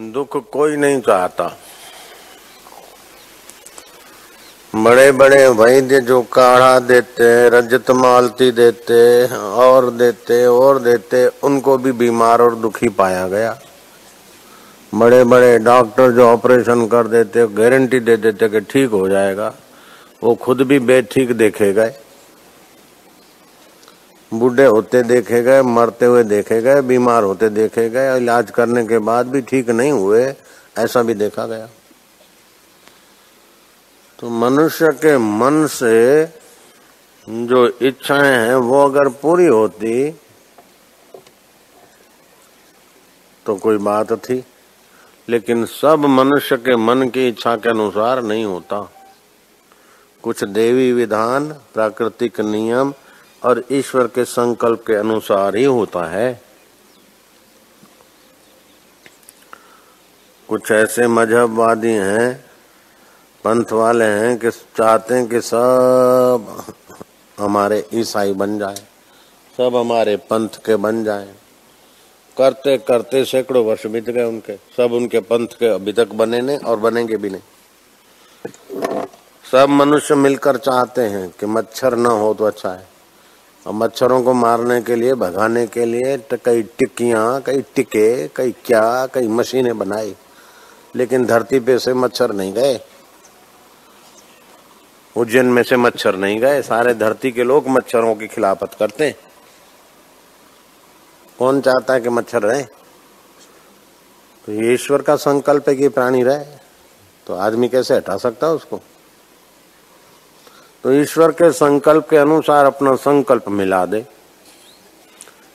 दुख कोई नहीं चाहता। बड़े बड़े वैद्य जो काढ़ा देते, रजत मालती देते, और देते और देते, उनको भी बीमार और दुखी पाया गया। बड़े बड़े डॉक्टर जो ऑपरेशन कर देते, गारंटी दे देते कि ठीक हो जाएगा। वो खुद भी बेठीक देखे गए। बूढ़े होते देखे गए, मरते हुए देखे गए, बीमार होते देखे गए, इलाज करने के बाद भी ठीक नहीं हुए, ऐसा भी देखा गया। तो मनुष्य के मन से जो इच्छाएँ हैं, वो अगर पूरी होती तो कोई बात थी। लेकिन सब मनुष्य के मन की इच्छा के अनुसार नहीं होता। कुछ देवी विधान, प्राकृतिक नियम और ईश्वर के संकल्प के अनुसार ही होता है। कुछ ऐसे मजहबवादी हैं, पंथ वाले हैं कि चाहते हैं कि सब हमारे ईसाई बन जाए, सब हमारे पंथ के बन जाए। करते करते सैकड़ों वर्ष बीत गए उनके, सब उनके पंथ के अभी तक बने नहीं और बनेंगे भी नहीं। सब मनुष्य मिलकर चाहते हैं कि मच्छर न हो तो अच्छा है। और मच्छरों को मारने के लिए, भगाने के लिए कई टिक्कियाँ, कई टिके, कई क्या, कई मशीनें बनाई, लेकिन धरती पे से मच्छर नहीं गए। उज्जैन में से मच्छर नहीं गए, सारे धरती के लोग मच्छरों की खिलाफत करते हैं। कौन चाहता है कि मच्छर रहे? तो ये ईश्वर का संकल्प है कि प्राणी रहे तो आदमी कैसे हटा सकता है उसको? तो ईश्वर के संकल्प के अनुसार अपना संकल्प मिला दे।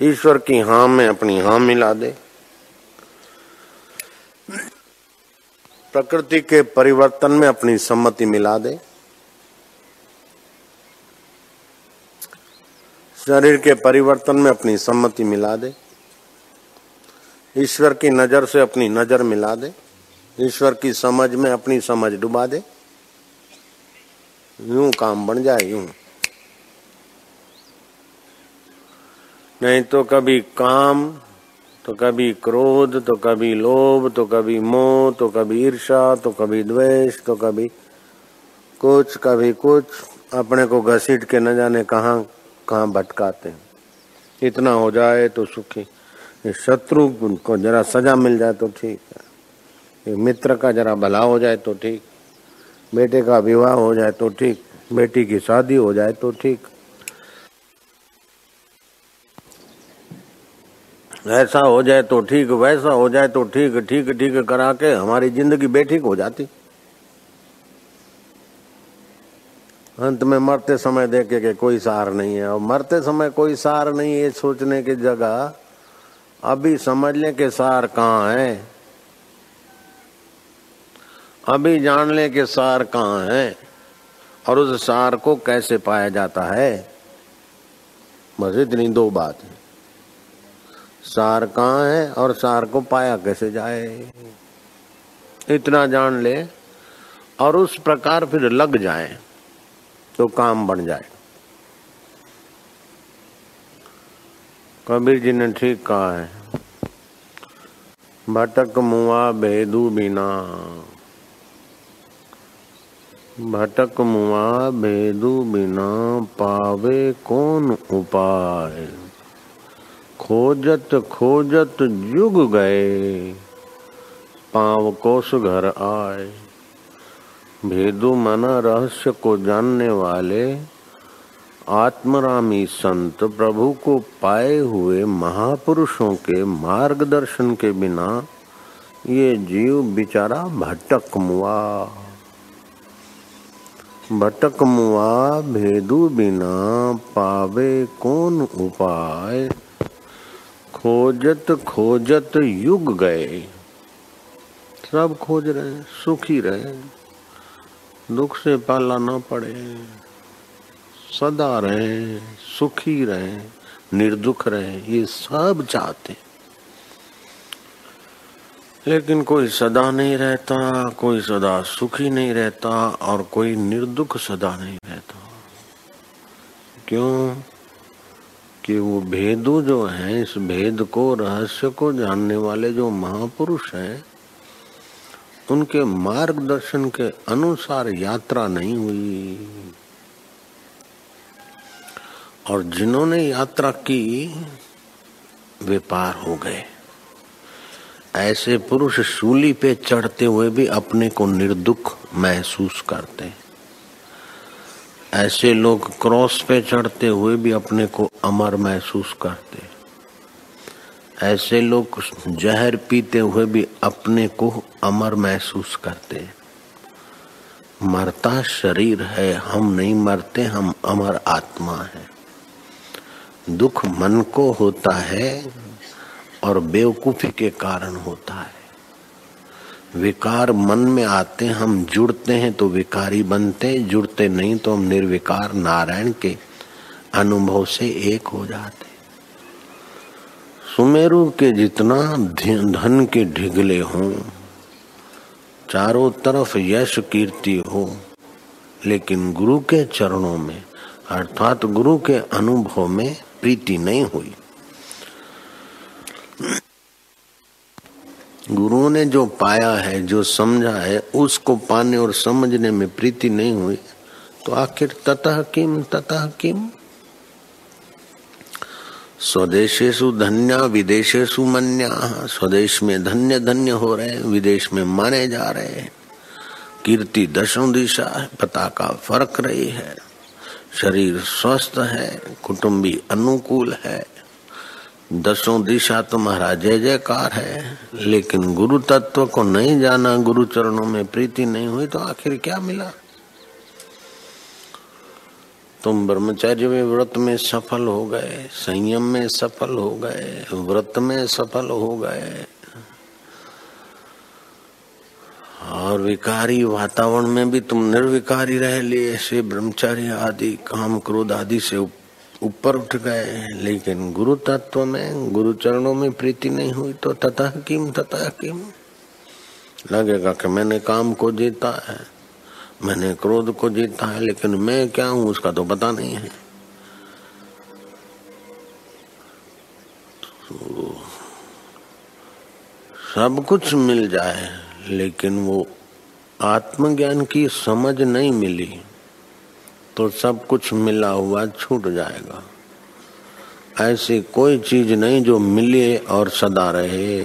ईश्वर की हाँ में अपनी हाँ मिला दे। प्रकृति के परिवर्तन में अपनी सम्मति मिला दे। शरीर के परिवर्तन में अपनी सम्मति मिला दे। ईश्वर की नज़र से अपनी नज़र मिला दे। ईश्वर की समझ में अपनी समझ डुबा दे। यूँ काम बन जाए, यूँ। नहीं तो कभी काम तो कभी क्रोध तो कभी लोभ तो कभी मोह तो कभी ईर्षा तो कभी द्वेष तो कभी कुछ कभी कुछ। अपने को घसीट के न जाने कहा, कहाँ भटकाते हैं। इतना हो जाए तो सुखी। शत्रु को जरा सजा मिल जाए तो ठीक है। मित्र का जरा भला हो जाए तो ठीक बेटे का विवाह हो जाए तो ठीक, बेटी की शादी हो जाए तो ठीक। ऐसा हो जाए तो ठीक, वैसा हो जाए तो ठीक ठीक ठीक करा के हमारी ज़िंदगी बेठीक हो जाती। अंत में मरते समय देखे के कोई सार नहीं है। और मरते समय कोई सार नहीं है सोचने की जगह। अभी समझ कि सार कहाँ है। अभी जान ले कि सार कहाँ है और उस सार को कैसे पाया जाता है। बस इतनी दो बात है। सार कहाँ है और सार को पाया कैसे जाए? इतना जान ले और उस प्रकार फिर लग जाए तो काम बन जाए। कबीर जी ने ठीक कहा है, भटक मुआ भेदू बिना। भटक मुआ भेदु बिना पावे कौन उपाय? खोजत खोजत जुग गए पाव कोस घर आए। भेदु मना रहस्य को जानने वाले, आत्मरामी संत प्रभु को पाए हुए महापुरुषों के मार्गदर्शन के बिना ये जीव बिचारा भटक मुआ। भटक मुआ भेदु बिना पावे कौन उपाय? खोजत खोजत युग गए। सब खोज रहे, सुखी रहे, दुख से पाला ना पड़े। सदा रहे, सुखी रहे, निर्दुख रहे, ये सब चाहते। लेकिन कोई सदा नहीं रहता, कोई सदा सुखी नहीं रहता और कोई निर्दुख सदा नहीं रहता। क्यों? कि वो भेदु जो है, इस भेद को, रहस्य को जानने वाले जो महापुरुष हैं, उनके मार्गदर्शन के अनुसार यात्रा नहीं हुई। और जिन्होंने यात्रा की, वे पार हो गए। ऐसे पुरुष सूली पे चढ़ते हुए भी अपने को निर्दुख महसूस करते ऐसे लोग क्रॉस पे चढ़ते हुए भी अपने को अमर महसूस करते ऐसे लोग जहर पीते हुए भी अपने को अमर महसूस करते मरता शरीर है, हम नहीं मरते, हम अमर आत्मा है। दुख मन को होता है और बेवकूफ़ी के कारण होता है। विकार मन में आते हम जुड़ते हैं तो विकारी बनते जुड़ते नहीं तो हम निर्विकार नारायण के अनुभव से एक हो जाते सुमेरु के जितना धन के ढिगले हों, चारों तरफ़ यश कीर्ति हो, लेकिन गुरु के चरणों में, अर्थात गुरु के अनुभव में प्रीति नहीं हुई। गुरुओं ने जो पाया है, जो समझा है, उसको पाने और समझने में प्रीति नहीं हुई तो आखिर ततः किम ततः किम? स्वदेशेशु धन्य विदेशेशु मन्या, स्वदेश में धन्य धन्य हो रहे विदेश में माने जा रहे हैं। कीर्ति दशों दिशा है, पताका फ़र्क रही है, शरीर स्वस्थ है, कुटुंबी अनुकूल है। दसों दिशा तुम्हारा जय जयकार है। लेकिन गुरु तत्व को नहीं जाना, गुरु चरणों में प्रीति नहीं हुई तो आखिर क्या मिला? तुम ब्रह्मचर्य में व्रत में सफल हो गए, संयम में सफल हो गए, व्रत में सफल हो गए। और विकारी वातावरण में भी तुम निर्विकारी रह लिए से ब्रह्मचर्य आदि, काम क्रोध आदि से ऊपर उठ गए लेकिन गुरु तत्व में, गुरु चरणों में प्रीति नहीं हुई तो तथा किम तथा किम? लगेगा कि मैंने काम को जीता है, मैंने क्रोध को जीता है, लेकिन मैं क्या हूँ, उसका तो पता नहीं है। तो सब कुछ मिल जाए, लेकिन वो आत्मज्ञान की समझ नहीं मिली। तो सब कुछ मिला हुआ छूट जाएगा। ऐसी कोई चीज़ नहीं जो मिले और सदा रहे।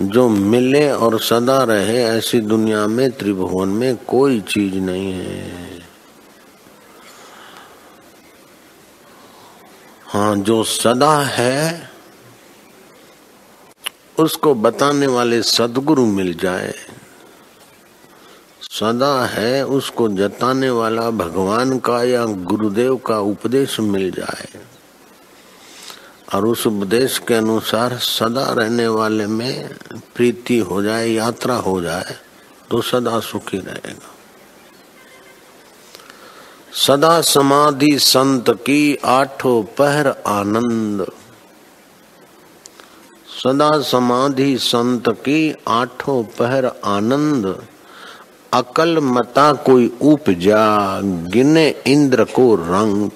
जो मिले और सदा रहे, ऐसी दुनिया में, त्रिभुवन में कोई चीज़ नहीं है। हाँ जो सदा है, उसको बताने वाले सदगुरु मिल जाए। सदा है उसको जताने वाला भगवान का या गुरुदेव का उपदेश मिल जाए। और उस उपदेश के अनुसार सदा रहने वाले में प्रीति हो जाए, यात्रा हो जाए तो सदा सुखी रहेगा। सदा समाधि संत की आठों पहर आनंद। सदा समाधि संत की आठों पहर आनंद। अकल मता कोई उपजा, गिने इंद्र को रंग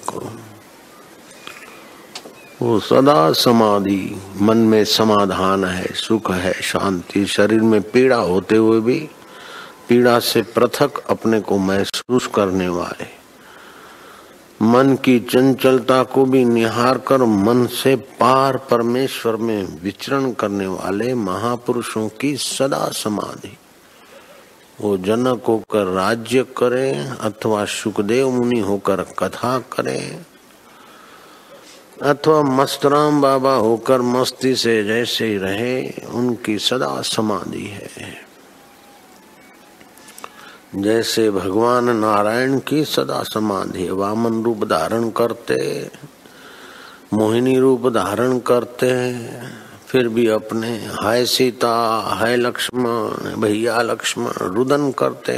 वो सदा समाधि, मन में समाधान है, सुख है, शांति। शरीर में पीड़ा होते हुए भी पीड़ा से पृथक अपने को महसूस करने वाले। मन की चंचलता को भी निहार कर मन से पार परमेश्वर में विचरण करने वाले महापुरुषों की सदा समाधि। वो जनक होकर राज्य करे अथवा सुखदेव मुनि होकर कथा करे अथवा मस्तराम बाबा होकर मस्ती से जैसे ही रहे, उनकी सदा समाधि है। जैसे भगवान नारायण की सदा समाधि वामन रूप धारण करते, मोहिनी रूप धारण करते फिर भी अपने हाय सीता, हाय लक्ष्मण, भैया लक्ष्मण रुदन करते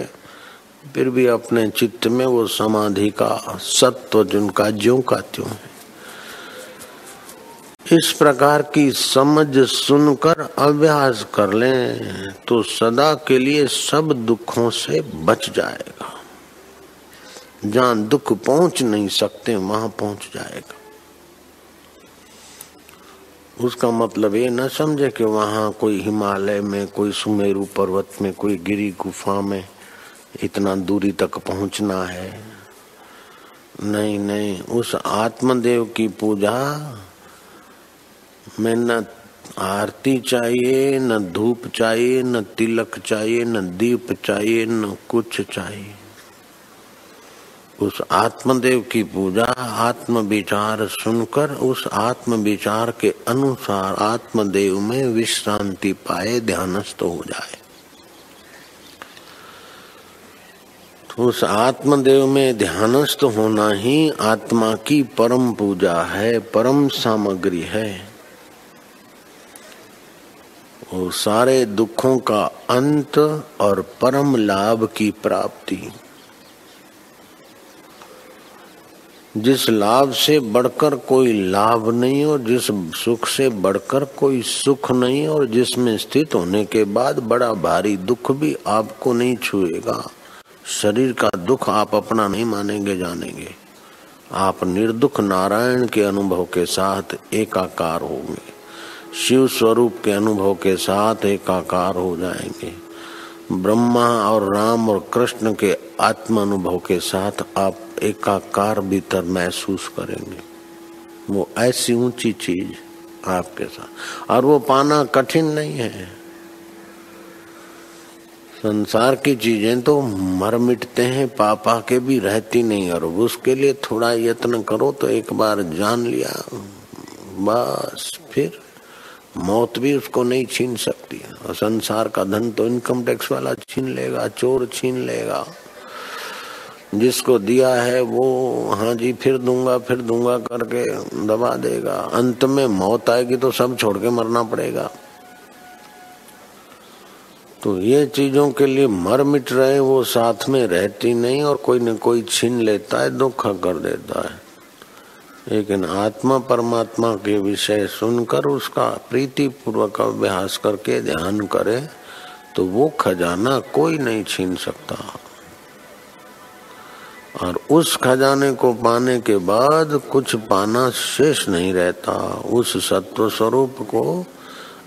फिर भी अपने चित्त में वो समाधि का सत्व जिनका ज्यो का त्यों है। इस प्रकार की समझ सुनकर अभ्यास कर लें तो सदा के लिए सब दुखों से बच जाएगा। जहाँ दुख पहुँच नहीं सकते, वहाँ पहुँच जाएगा। उसका मतलब ये न समझे कि वहाँ कोई हिमालय में, कोई सुमेरु पर्वत में, कोई गिरी गुफा में इतना दूरी तक पहुँचना है। नहीं नहीं, उस आत्मदेव की पूजा में न आरती चाहिए, न धूप चाहिए, न तिलक चाहिए, न दीप चाहिए, न कुछ चाहिए। उस आत्मदेव की पूजा आत्म विचार सुनकर उस आत्म विचार के अनुसार आत्मदेव में विश्रांति पाए, ध्यानस्थ हो जाए। तो उस आत्मदेव में ध्यानस्थ होना ही आत्मा की परम पूजा है, परम सामग्री है। वो सारे दुखों का अंत और परम लाभ की प्राप्ति। जिस लाभ से बढ़कर कोई लाभ नहीं और जिस सुख से बढ़कर कोई सुख नहीं और जिसमें स्थित होने के बाद बड़ा भारी दुख भी आपको नहीं छुएगा। शरीर का दुख आप अपना नहीं मानेंगे, जानेंगे। आप निर्दुख नारायण के अनुभव के साथ एकाकार होंगे। शिव स्वरूप के अनुभव के साथ एकाकार हो जाएँगे। ब्रह्मा और राम और कृष्ण के आत्म अनुभव के साथ आप एकाकार भीतर महसूस करेंगे। वो ऐसी ऊँची चीज़ आपके साथ। और वो पाना कठिन नहीं है। संसार की चीज़ें तो मर मिटते हैं, पापा के भी रहती नहीं, और उसके लिए थोड़ा यत्न करो तो एक बार जान लिया, बस फिर मौत भी उसको नहीं छीन सकती और संसार का धन तो इनकम टैक्स वाला छीन लेगा, चोर छीन लेगा। जिसको दिया है वो हाँ जी, फिर दूँगा फिर दूँगा करके दबा देगा। अंत में मौत आएगी तो सब छोड़ के मरना पड़ेगा। तो ये चीज़ों के लिए मर मिट रहे वो साथ में रहती नहीं और कोई न कोई छीन लेता है, दुख कर देता है। लेकिन आत्मा परमात्मा के विषय सुनकर, उसका प्रीति पूर्वक अभ्यास करके ध्यान करे तो वो खजाना कोई नहीं छीन सकता। और उस खजाने को पाने के बाद कुछ पाना शेष नहीं रहता। उस सत्व स्वरूप को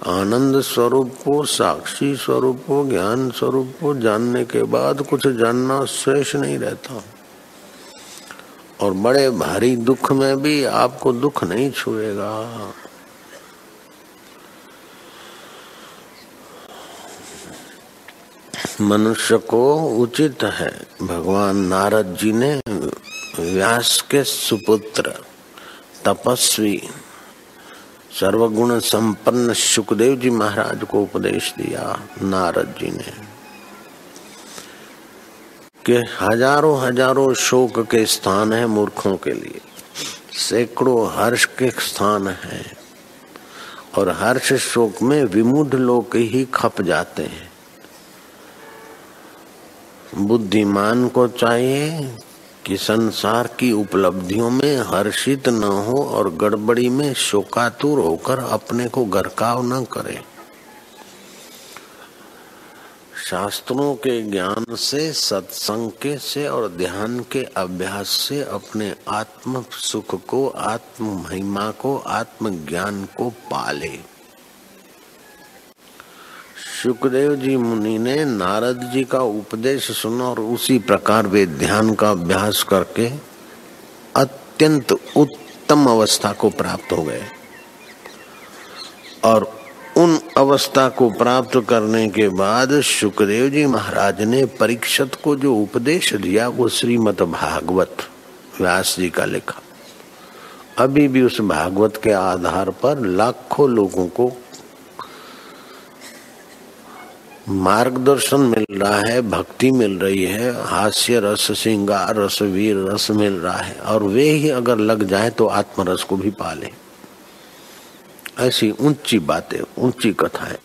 आनंद स्वरूप को, साक्षी स्वरूप को, ज्ञान स्वरूप को जानने के बाद कुछ जानना शेष नहीं रहता। और बड़े भारी दुख में भी आपको दुख नहीं छुएगा। मनुष्य को उचित है। भगवान नारद जी ने व्यास के सुपुत्र, तपस्वी, सर्वगुण संपन्न सुखदेव जी महाराज को उपदेश दिया नारद जी ने। कि हज़ारों हज़ारों शोक के स्थान है मूर्खों के लिए। सैकड़ों हर्ष के स्थान है। और हर्ष शोक में विमुड लोग ही खप जाते हैं। बुद्धिमान को चाहिए कि संसार की उपलब्धियों में हर्षित न हो और गड़बड़ी में शोकातुर होकर अपने को गरकाव न करे। शास्त्रों के ज्ञान से, सत्संग के से और ध्यान के अभ्यास से अपने आत्म सुख को, आत्म महिमा को आत्म ज्ञान को पाले। सुखदेव जी मुनि ने नारद जी का उपदेश सुना और उसी प्रकार वे ध्यान का अभ्यास करके अत्यंत उत्तम अवस्था को प्राप्त हो गए। और उन अवस्था को प्राप्त करने के बाद सुखदेव जी महाराज ने परीक्षत को जो उपदेश दिया, वो श्रीमद भागवत व्यास जी का लिखा। अभी भी उस भागवत के आधार पर लाखों लोगों को मार्गदर्शन मिल रहा है, भक्ति मिल रही है, हास्य, रस, श्रृंगार रस वीर रस मिल रहा है। और वे ही अगर लग जाए तो आत्मरस को भी पाले। ऐसी ऊँची बातें, ऊँची कथाएँ।